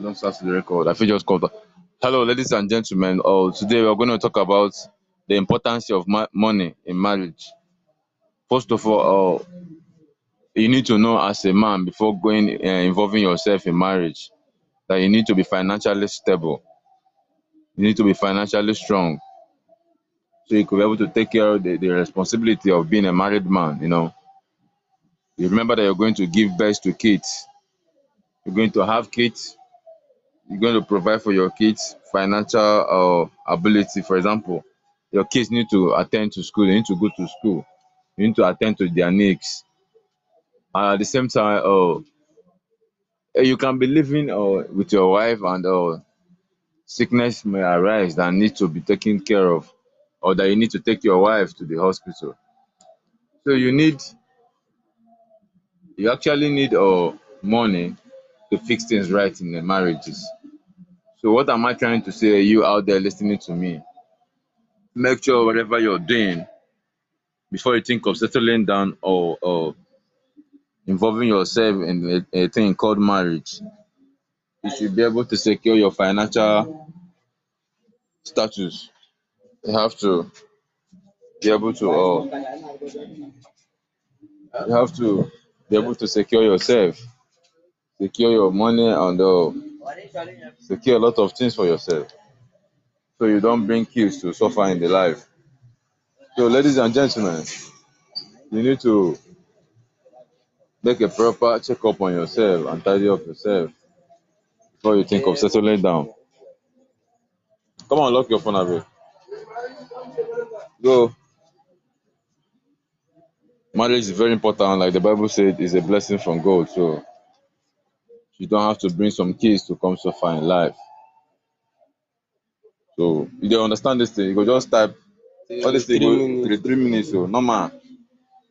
I don't start the record. I feel just. Hello, ladies and gentlemen. Oh, today we're going to talk about the importance of ma- money in marriage. First of all, oh, you need to know as a man before going uh, involving yourself in marriage that you need to be financially stable. You need to be financially strong, so you could be able to take care of the, the responsibility of being a married man. You know, you remember that you're going to give birth to kids. You're going to have kids you're going to provide for your kids financial uh, ability. For example, your kids need to attend to school, they need to go to school, you need to attend to their needs. And at the same time, uh, you can be living uh, with your wife and uh, sickness may arise that need to be taken care of, or that you need to take your wife to the hospital. So you need, you actually need uh, money to fix things right in the marriages. So what am I trying to say? You out there listening to me, make sure whatever you're doing before you think of settling down or, or involving yourself in a, a thing called marriage, you should be able to secure your financial status. You have to be able to, uh, you have to be able to secure yourself, secure your money, and uh, secure a lot of things for yourself so you don't bring kids to suffer in the life. So, ladies and gentlemen, you need to make a proper checkup on yourself and tidy up yourself before you think of settling down. Come on, lock your phone away. Go. Marriage is very important, like the Bible said, is a blessing from God. So you don't have to bring some kids to come so far in life. So you don't understand this thing, you go just type all this thing Three go three three minutes. So normal,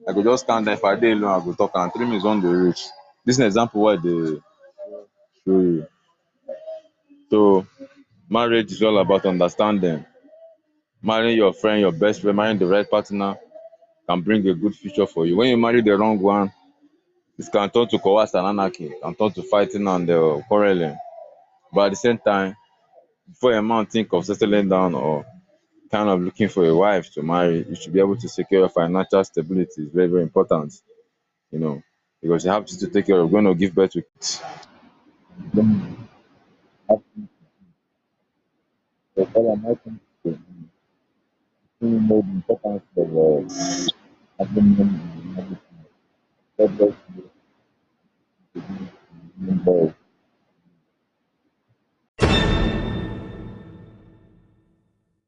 I go just stand there for I dey alone, I go talk and three minutes on the reach. This is an example why they show you. So marriage is all about understanding. Marrying your friend, your best friend, marrying the right partner can bring a good future for you. When you marry the wrong one, it can turn to coerce and anarchy, can turn to fighting and uh, quarreling. But at the same time, before a man think of settling down or kind of looking for a wife to marry, you should be able to secure financial stability. It's very, very important, you know, because you have to take care of going to give birth to kids. Involved.